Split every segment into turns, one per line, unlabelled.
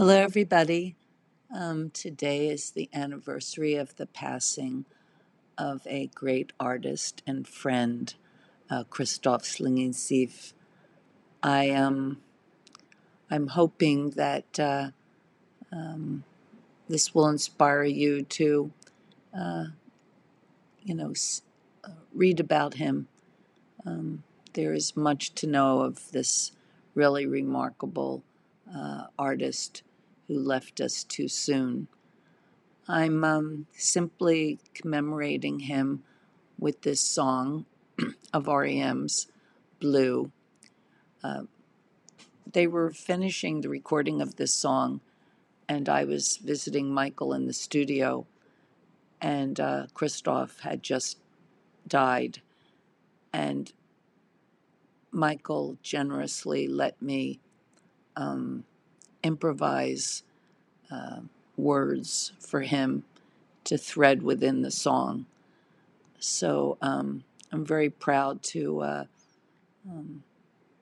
Hello, everybody. Um, today is the anniversary of the passing of a great artist and friend, uh, Christoph Schlingensief. I am I'm hoping that uh, um, this will inspire you to, uh, you know, s- uh, read about him. Um, there is much to know of this really remarkable uh, artist who left us too soon. I'm um, simply commemorating him with this song of REM's Blue. Uh, they were finishing the recording of this song, and I was visiting Michael in the studio, and uh, Christoph had just died. And Michael generously let me um, improvise uh, words for him to thread within the song. So um, I'm very proud to uh, um,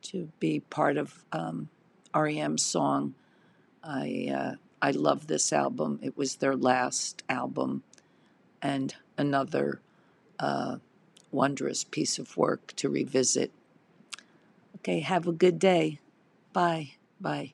to be part of um, REM's song. I uh, I love this album. It was their last album, and another uh, wondrous piece of work to revisit. Okay, have a good day. Bye. Bye.